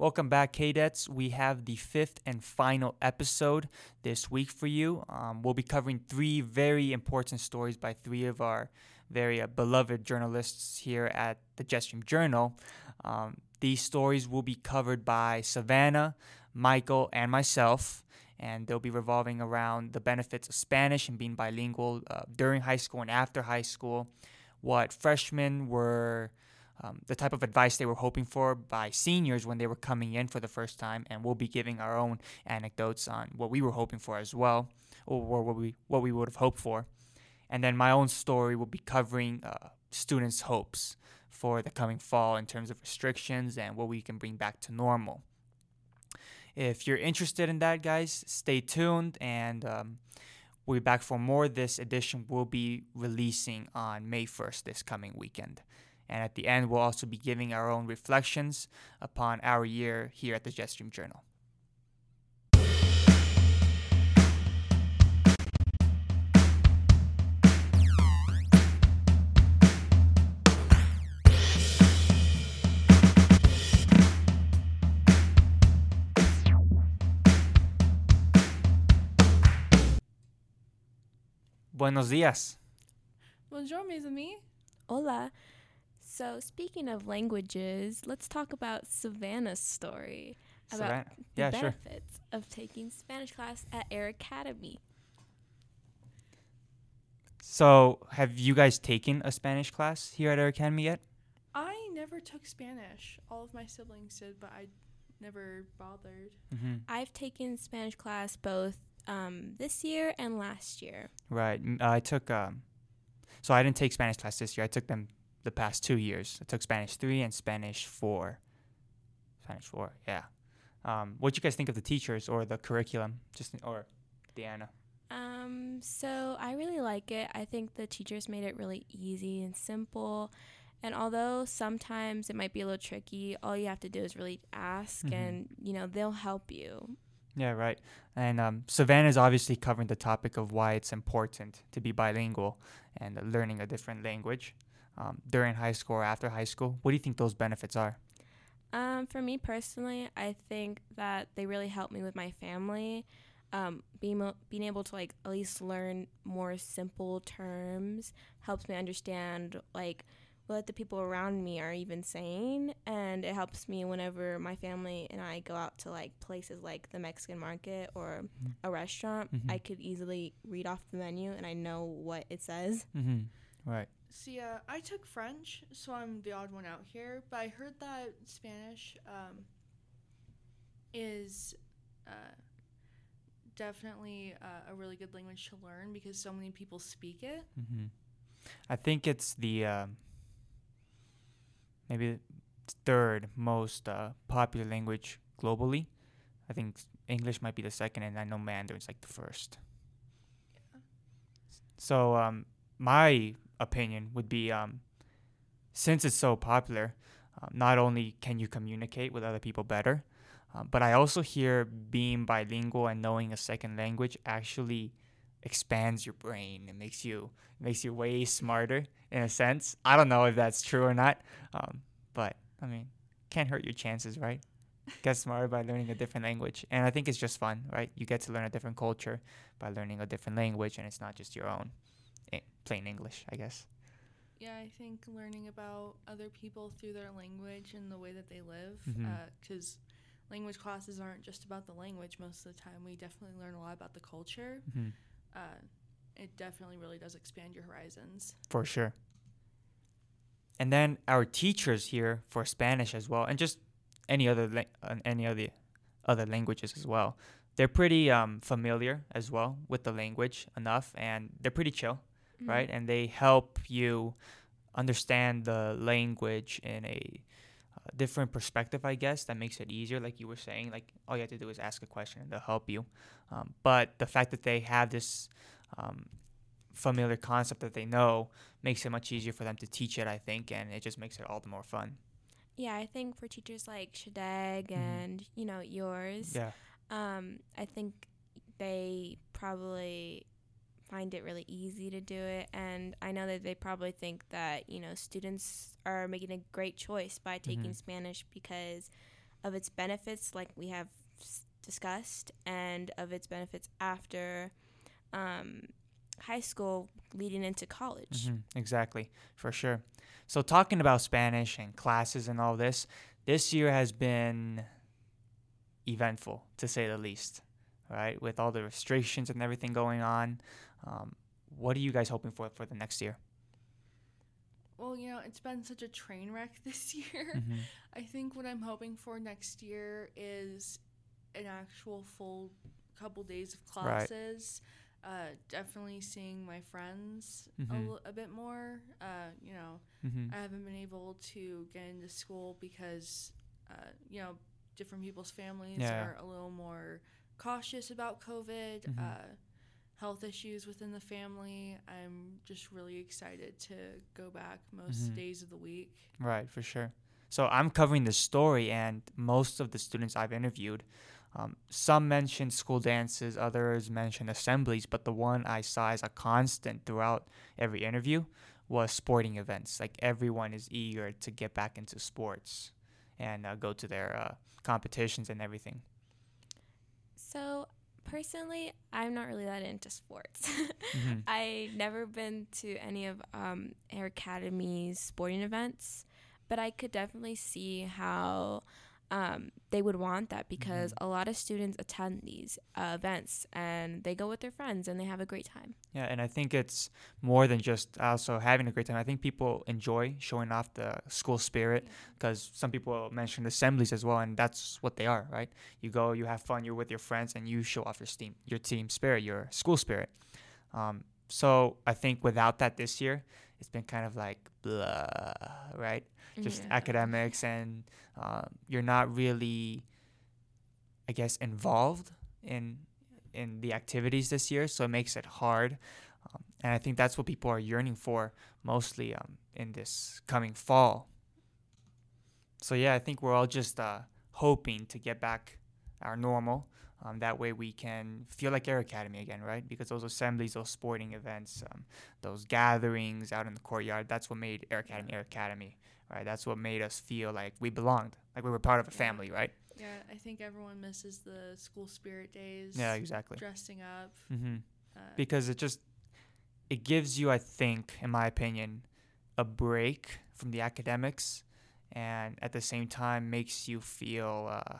Welcome back, cadets. We have the fifth and final episode this week for you. Um, we'll be covering three very important stories by three of our very uh, beloved journalists here at the Jetstream Journal. Um, these stories will be covered by Savannah, Michael, and myself, and they'll be revolving around the benefits of Spanish and being bilingual uh, during high school and after high school, what freshmen were um, the type of advice they were hoping for by seniors when they were coming in for the first time, and we'll be giving our own anecdotes on what we were hoping for as well, or what we what we would have hoped for, and then my own story will be covering uh, students' hopes for the coming fall in terms of restrictions and what we can bring back to normal. If you're interested in that, guys, stay tuned and. Um, We'll be back for more. This edition will be releasing on May 1st, this coming weekend. And at the end, we'll also be giving our own reflections upon our year here at the Jetstream Journal. Buenos días. Bonjour, mes amis. Hola. So, speaking of languages, let's talk about Savannah's story about Savannah. the Yeah, sure. benefits of taking Spanish class at Air Academy. So, have you guys taken a Spanish class here at our academy yet? I never took Spanish. All of my siblings did, but I never bothered. Mm-hmm. I've taken Spanish class both um, this year and last year. Right. I took um, so I didn't take Spanish class this year. I took them the past two years. I took Spanish three and Spanish four. Spanish four, yeah. Um, what you guys think of the teachers or the curriculum? Just or Deanna. Um, so I really like it. I think the teachers made it really easy and simple. And although sometimes it might be a little tricky, all you have to do is really ask Mhm. and, you know, they'll help you. Yeah, right. And um, Savannah's obviously covering the topic of why it's important to be bilingual and learning a different language um, during high school or after high school. What do you think those benefits are? Um, for me personally, I think that they really helped me with my family. Um, being mo- being able to like at least learn more simple terms helps me understand like what the people around me are even saying, and it helps me whenever my family and I go out to like places like the Mexican market or Mhm. a restaurant. Mhm. I could easily read off the menu and I know what it says. Mm-hmm. Right. See, uh, I took French, so I'm the odd one out here. But I heard that Spanish um, is uh, definitely uh, a really good language to learn because so many people speak it. hmm I think it's the um, maybe the third most uh, popular language globally. I think English might be the second, and I know Mandarin's like the first. Yeah. So um, my opinion would be um, since it's so popular, uh, not only can you communicate with other people better, uh, but I also hear being bilingual and knowing a second language actually expands your brain. It makes you makes you way smarter in a sense. I don't know if that's true or not, um, but I mean, can't hurt your chances, right? Get smarter by learning a different language, and I think it's just fun, right? You get to learn a different culture by learning a different language, and it's not just your own plain English, I guess. Yeah, I think learning about other people through their language and the way that they live, because language classes aren't just about the language most of the time. We definitely learn a lot about the culture. hmm Uh, it definitely really does expand your horizons. For sure. And then our teachers here for Spanish as well, and just any other la- uh, any other other languages as well. They're pretty um, familiar as well with the language enough, and they're pretty chill, right? And they help you understand the language in a uh, different perspective, I guess. That makes it easier, like you were saying. Like all you have to do is ask a question, and they'll help you. Um, but the fact that they have this um, familiar concept that they know makes it much easier for them to teach it, I think, and it just makes it all the more fun. Yeah, I think for teachers like Shadag Mhm. and you know yours, Yeah. um, I think they probably find it really easy to do it, and I know that they probably think that you know students are making a great choice by taking Mhm. Spanish because of its benefits, like we have s- discussed, and of its benefits after um, high school leading into college. Mm-hmm. exactly, for sure. So talking about Spanish and classes and all this, this year has been eventful to say the least, right? With all the restrictions and everything going on, um, what are you guys hoping for for the next year? Well, you know, it's been such a train wreck this year. Mhm. I think what I'm hoping for next year is an actual full couple days of Right. classes. Uh, definitely seeing my friends a, Mhm. li- a bit more. Uh, you know, Mhm. I haven't been able to get into school because, uh, you know, different people's families Yeah. are a little more cautious about COVID, Mhm. uh, health issues within the family. I'm just really excited to go back most Mhm. days of the week. Right, for sure. So I'm covering the story, and most of the students I've interviewed, um, some mentioned school dances, others mentioned assemblies, but the one I saw as a constant throughout every interview was sporting events. Like everyone is eager to get back into sports and uh, go to their uh, competitions and everything. So, personally, I'm not really that into sports. Mhm. I never been to any of um, Air Academy's sporting events, but I could definitely see how um, they would want that because a lot of students attend these uh, events and they go with their friends and they have a great time. Yeah, and I think it's more than just also having a great time. I think people enjoy showing off the school spirit because some people mentioned assemblies as well, and that's what they are, right? You go, you have fun, you're with your friends, and you show off your team, your team spirit, your school spirit. Um, so I think without that this year, it's been kind of like blah, right? Just Yeah. academics, and um, you're not really, I guess, involved in in the activities this year, so it makes it hard. Um, and I think that's what people are yearning for mostly um, in this coming fall. So yeah, I think we're all just uh, hoping to get back our normal. Um, that way we can feel like Air Academy again, right? Because those assemblies, those sporting events, um, those gatherings out in the courtyard, that's what made Air Academy Air Academy, right? That's what made us feel like we belonged, like we were part of a Yeah. family, right? Yeah, I think everyone misses the school spirit days. Yeah, exactly. Dressing up. Mm-hmm. Uh, because it just it gives you i think in my opinion a break from the academics and at the same time makes you feel uh,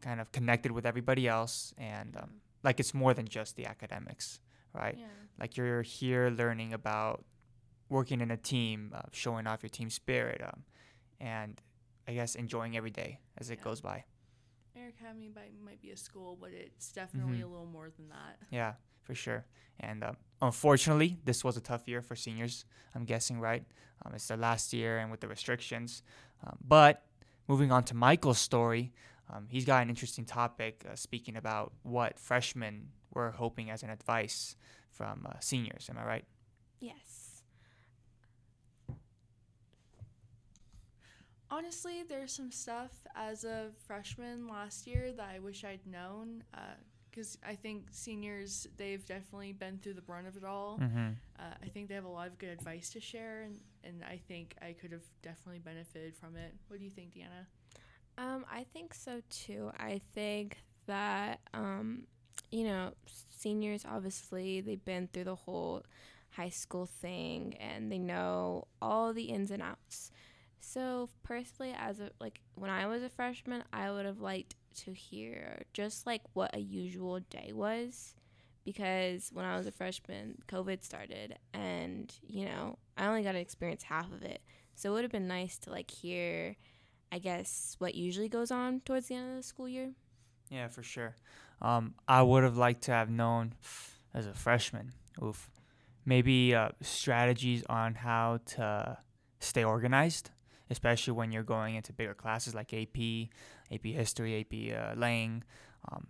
kind of connected with everybody else and um, like it's more than just the academics right yeah. like you're here learning about working in a team uh, showing off your team spirit um, and i guess enjoying every day as it Yeah. goes by Air Academy might, might be a school, but it's definitely Mhm. a little more than that. Yeah, for sure. And um, unfortunately, this was a tough year for seniors. I'm guessing, right? Um, it's the last year, and with the restrictions. Um, but moving on to Michael's story, um, he's got an interesting topic uh, speaking about what freshmen were hoping as an advice from uh, seniors. Am I right? Yes. Honestly, there's some stuff as a freshman last year that I wish I'd known. Because I think seniors, they've definitely been through the brunt of it all. Mm-hmm. Uh, I think they have a lot of good advice to share, and, and I think I could have definitely benefited from it. What do you think, Deanna? Um, I think so too. I think that um, you know, seniors obviously they've been through the whole high school thing and they know all the ins and outs. So personally, as a like when I was a freshman, I would have liked to hear just like what a usual day was, because when I was a freshman, COVID started, and you know I only got to experience half of it. So it would have been nice to like hear, I guess, what usually goes on towards the end of the school year. Yeah, for sure. Um, I would have liked to have known as a freshman. Oof. Maybe uh, strategies on how to stay organized, especially when you're going into bigger classes like AP, AP History, AP uh, Lang. Um,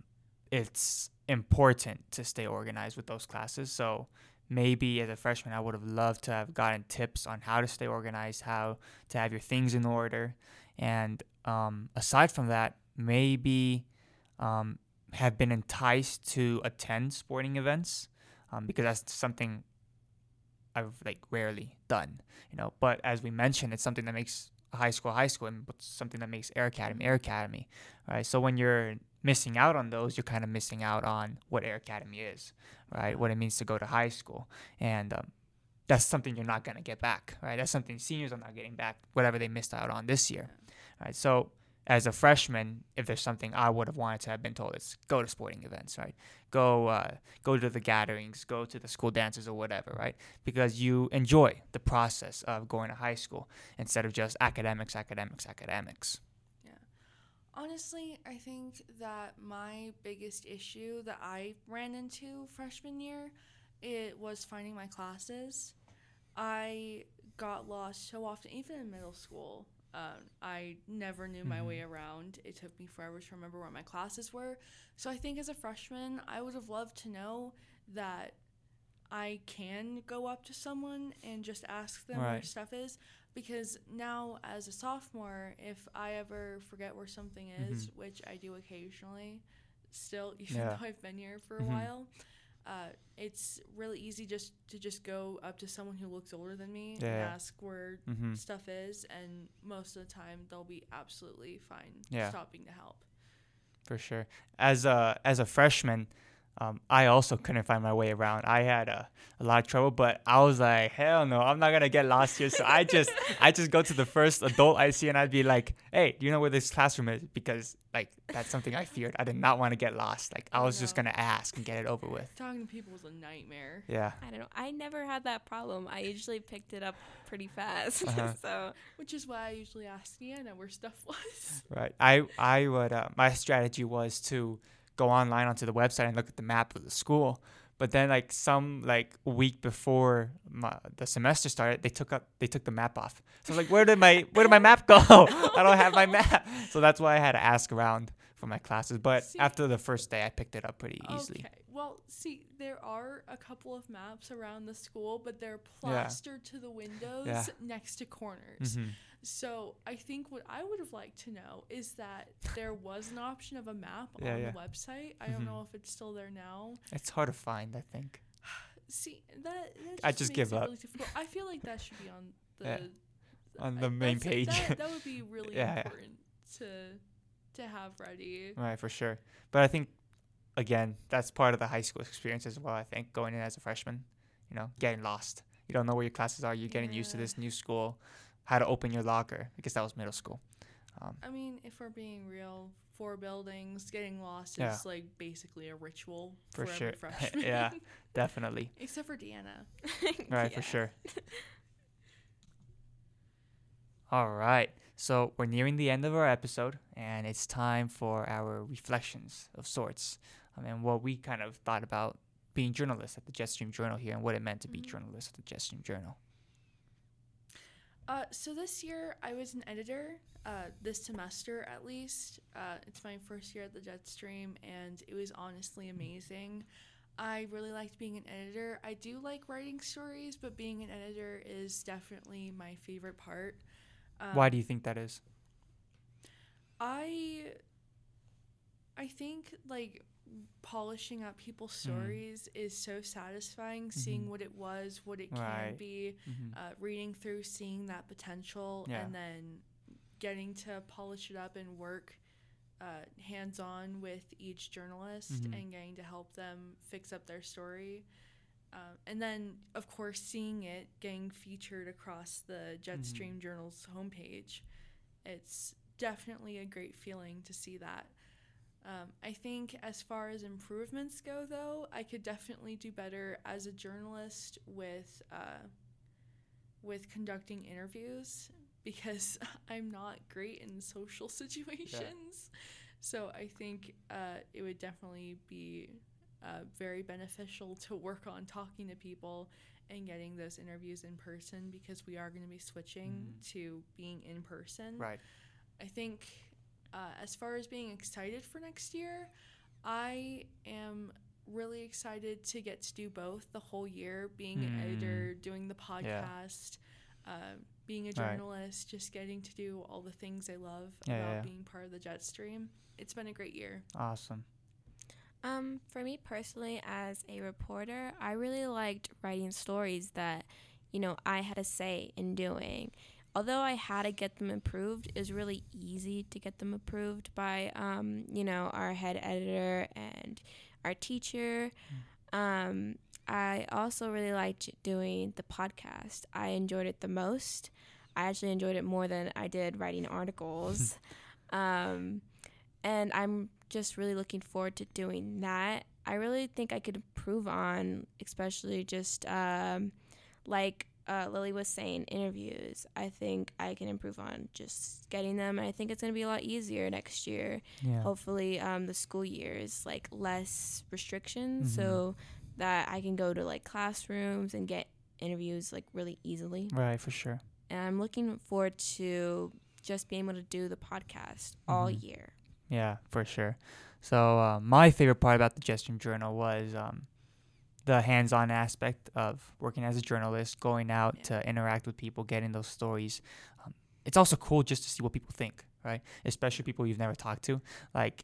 it's important to stay organized with those classes. So maybe as a freshman, I would have loved to have gotten tips on how to stay organized, how to have your things in order. And um, aside from that, maybe um, have been enticed to attend sporting events um, because that's something I've like rarely done, you know. But as we mentioned, it's something that makes high school, high school, and something that makes Air Academy Air Academy, right? So when you're missing out on those, you're kind of missing out on what Air Academy is, right? What it means to go to high school, and um, that's something you're not gonna get back, right? That's something seniors are not getting back, whatever they missed out on this year, right? So as a freshman, if there's something I would have wanted to have been told, it's go to sporting events, right? Go, uh, go to the gatherings, go to the school dances or whatever, right? Because you enjoy the process of going to high school instead of just academics, academics, academics. Yeah, Honestly, I think that my biggest issue that I ran into freshman year it was finding my classes. I got lost so often, even in middle school. Um, I never knew my way around. It took me forever to remember where my classes were. So I think as a freshman, I would have loved to know that I can go up to someone and just ask them where stuff is. Because now, as a sophomore, if I ever forget where something is, which I do occasionally, still, even Yeah. though I've been here for a Mhm. while, uh, it's really easy just to just go up to someone who looks older than me and ask where Mm-hmm. stuff is, and most of the time they'll be absolutely fine Yeah. stopping to help. for sure. As a as a freshman, um, I also couldn't find my way around. I had a, a lot of trouble, but I was like, hell no, I'm not gonna get lost here. So I just I just go to the first adult I see, and I'd be like, hey, do you know where this classroom is? Because like that's something I feared. I did not want to get lost. Like I was just gonna ask and get it over with. Talking to people was a nightmare. Yeah. I don't know. I never had that problem. I usually picked it up pretty fast. Uh-huh. so Which is why I usually ask Deanna where stuff was. Right. I I would uh, my strategy was to go online onto the website and look at the map of the school. But then like some like week before my, the semester started, they took up they took the map off. So I was like, where did my where did my map go? I don't have my map. So that's why I had to ask around for my classes. But See- after the first day, I picked it up pretty easily. Okay. Well, see, there are a couple of maps around the school, but they're plastered to the windows Yeah. next to corners. hmm So I think what I would have liked to know is that there was an option of a map Yeah, on yeah. the website. I don't Mhm. know if it's still there now. It's hard to find, I think. See that, that I just just makes give up. Really difficult. I feel like that should be on the Yeah, on I- the main page. That, that would be really Yeah, yeah. important to to have ready. Right, for sure. But I think, again, that's part of the high school experience as well. I think going in as a freshman, you know, getting lost. You don't know where your classes are. You're getting used to this new school, how to open your locker. I guess that was middle school. Um, I mean, if we're being real, four buildings, getting lost Yeah. is like basically a ritual For for, sure. every freshman. Yeah. definitely. Except for Deanna. Right, Yeah. for sure. All right. So we're nearing the end of our episode, and it's time for our reflections of sorts. I mean, what we kind of thought about being journalists at the Jetstream Journal here and what it meant to be Mhm. journalists at the Jetstream Journal. Uh, so this year I was an editor. Uh, this semester at least. Uh, it's my first year at the Jetstream, and it was honestly amazing. I really liked being an editor. I do like writing stories, but being an editor is definitely my favorite part. Um, Why do you think that is? I I think like polishing up people's Mm. stories is so satisfying seeing Mhm. what it was, what it Right. can be, Mm-hmm. uh, reading through, seeing that potential, Yeah. and then getting to polish it up and work uh, hands on with each journalist Mhm. and getting to help them fix up their story. Um, and then, of course, seeing it getting featured across the Jetstream Journal's homepage. It's definitely a great feeling to see that. Um, I think as far as improvements go, though, I could definitely do better as a journalist with uh, with conducting interviews because I'm not great in social situations. So I think uh, it would definitely be uh, very beneficial to work on talking to people and getting those interviews in person because we are going to be switching Mhm. to being in person. Right. I think uh, as far as being excited for next year, I am really excited to get to do both the whole year being an Mm. editor, doing the podcast, uh, being a Right. journalist, just getting to do all the things I love Yeah, about yeah, yeah. being part of the Jetstream. It's been a great year. Awesome. Um, for me personally, as a reporter, I really liked writing stories that, you know, I had a say in doing. although I had to get them approved, it was really easy to get them approved by, um, you know, our head editor and our teacher. Um, I also really liked doing the podcast. I enjoyed it the most. I actually enjoyed it more than I did writing articles. um, and I'm just really looking forward to doing that. I really think I could improve on, especially just um, like uh, Lily was saying, interviews. I think I can improve on just getting them. And I think it's going to be a lot easier next year. Yeah. Hopefully, um, the school year is like less restrictions Mhm. so that I can go to like classrooms and get interviews like really easily. Right, for sure. And I'm looking forward to just being able to do the podcast all Mhm. year. Yeah, for sure. So uh, my favorite part about the Jetstream Journal was um, the hands-on aspect of working as a journalist, going out Yeah. to interact with people, getting those stories. Um, it's also cool just to see what people think, right? Especially people you've never talked to. Like,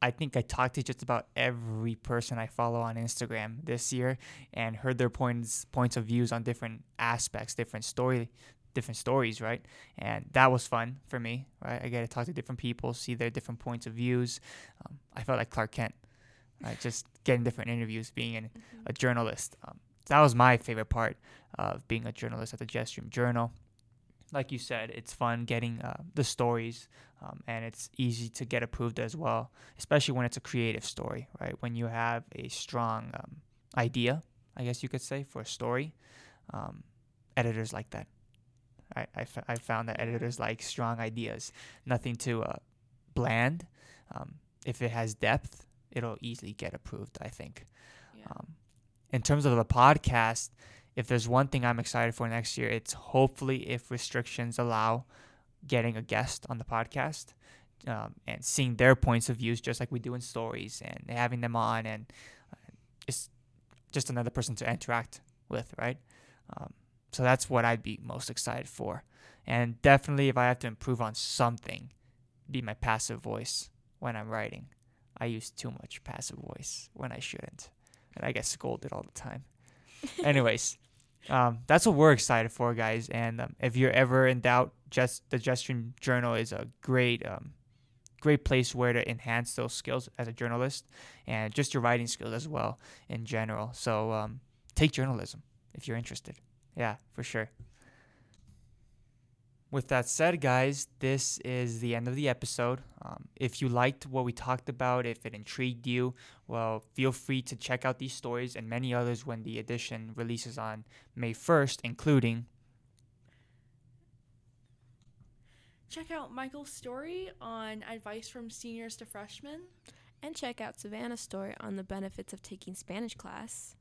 I think I talked to just about every person I follow on Instagram this year and heard their points points of views on different aspects, different story, different stories, right? And that was fun for me, right? I get to talk to different people, see their different points of views. Um, I felt like Clark Kent, right? Just getting different interviews, being an, a journalist. Um, that was my favorite part of being a journalist at the Jet Stream Journal. Like you said, it's fun getting uh, the stories, um, and it's easy to get approved as well, especially when it's a creative story, right? When you have a strong um, idea, I guess you could say, for a story, um, editors like that. I, I, f- I found that editors like strong ideas, nothing too uh, bland. Um, if it has depth, it'll easily get approved, I think. Yeah. Um, in terms of the podcast, if there's one thing I'm excited for next year, it's hopefully if restrictions allow getting a guest on the podcast um, and seeing their points of views, just like we do in stories, and having them on, and uh, it's just another person to interact with, right? Um, so that's what I'd be most excited for, and definitely if I have to improve on something, be my passive voice when I'm writing. I use too much passive voice when I shouldn't, and I get scolded all the time. Anyways, um, that's what we're excited for, guys. And um, if you're ever in doubt, just the Jetstream Journal is a great, um, great place where to enhance those skills as a journalist and just your writing skills as well in general. So um, take journalism if you're interested. Yeah, for sure. With that said, guys, this is the end of the episode. Um, if you liked what we talked about, if it intrigued you, well, feel free to check out these stories and many others when the edition releases on May 1st, including Check out Michael's story on advice from seniors to freshmen. And check out Savannah's story on the benefits of taking Spanish class.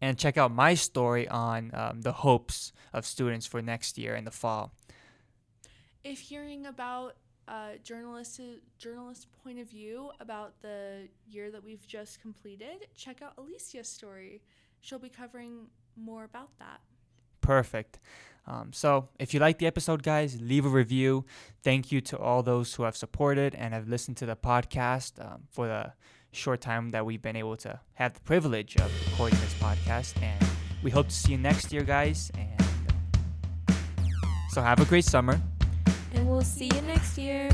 And check out my story on um, the hopes of students for next year in the fall. If hearing about uh, journalist journalist point of view about the year that we've just completed, check out Alicia's story. She'll be covering more about that. Perfect. Um, so, if you like the episode, guys, leave a review. Thank you to all those who have supported and have listened to the podcast um, for the short time that we've been able to have the privilege of recording this podcast. And we hope to see you next year, guys. And uh, so, have a great summer. And we'll see you next year.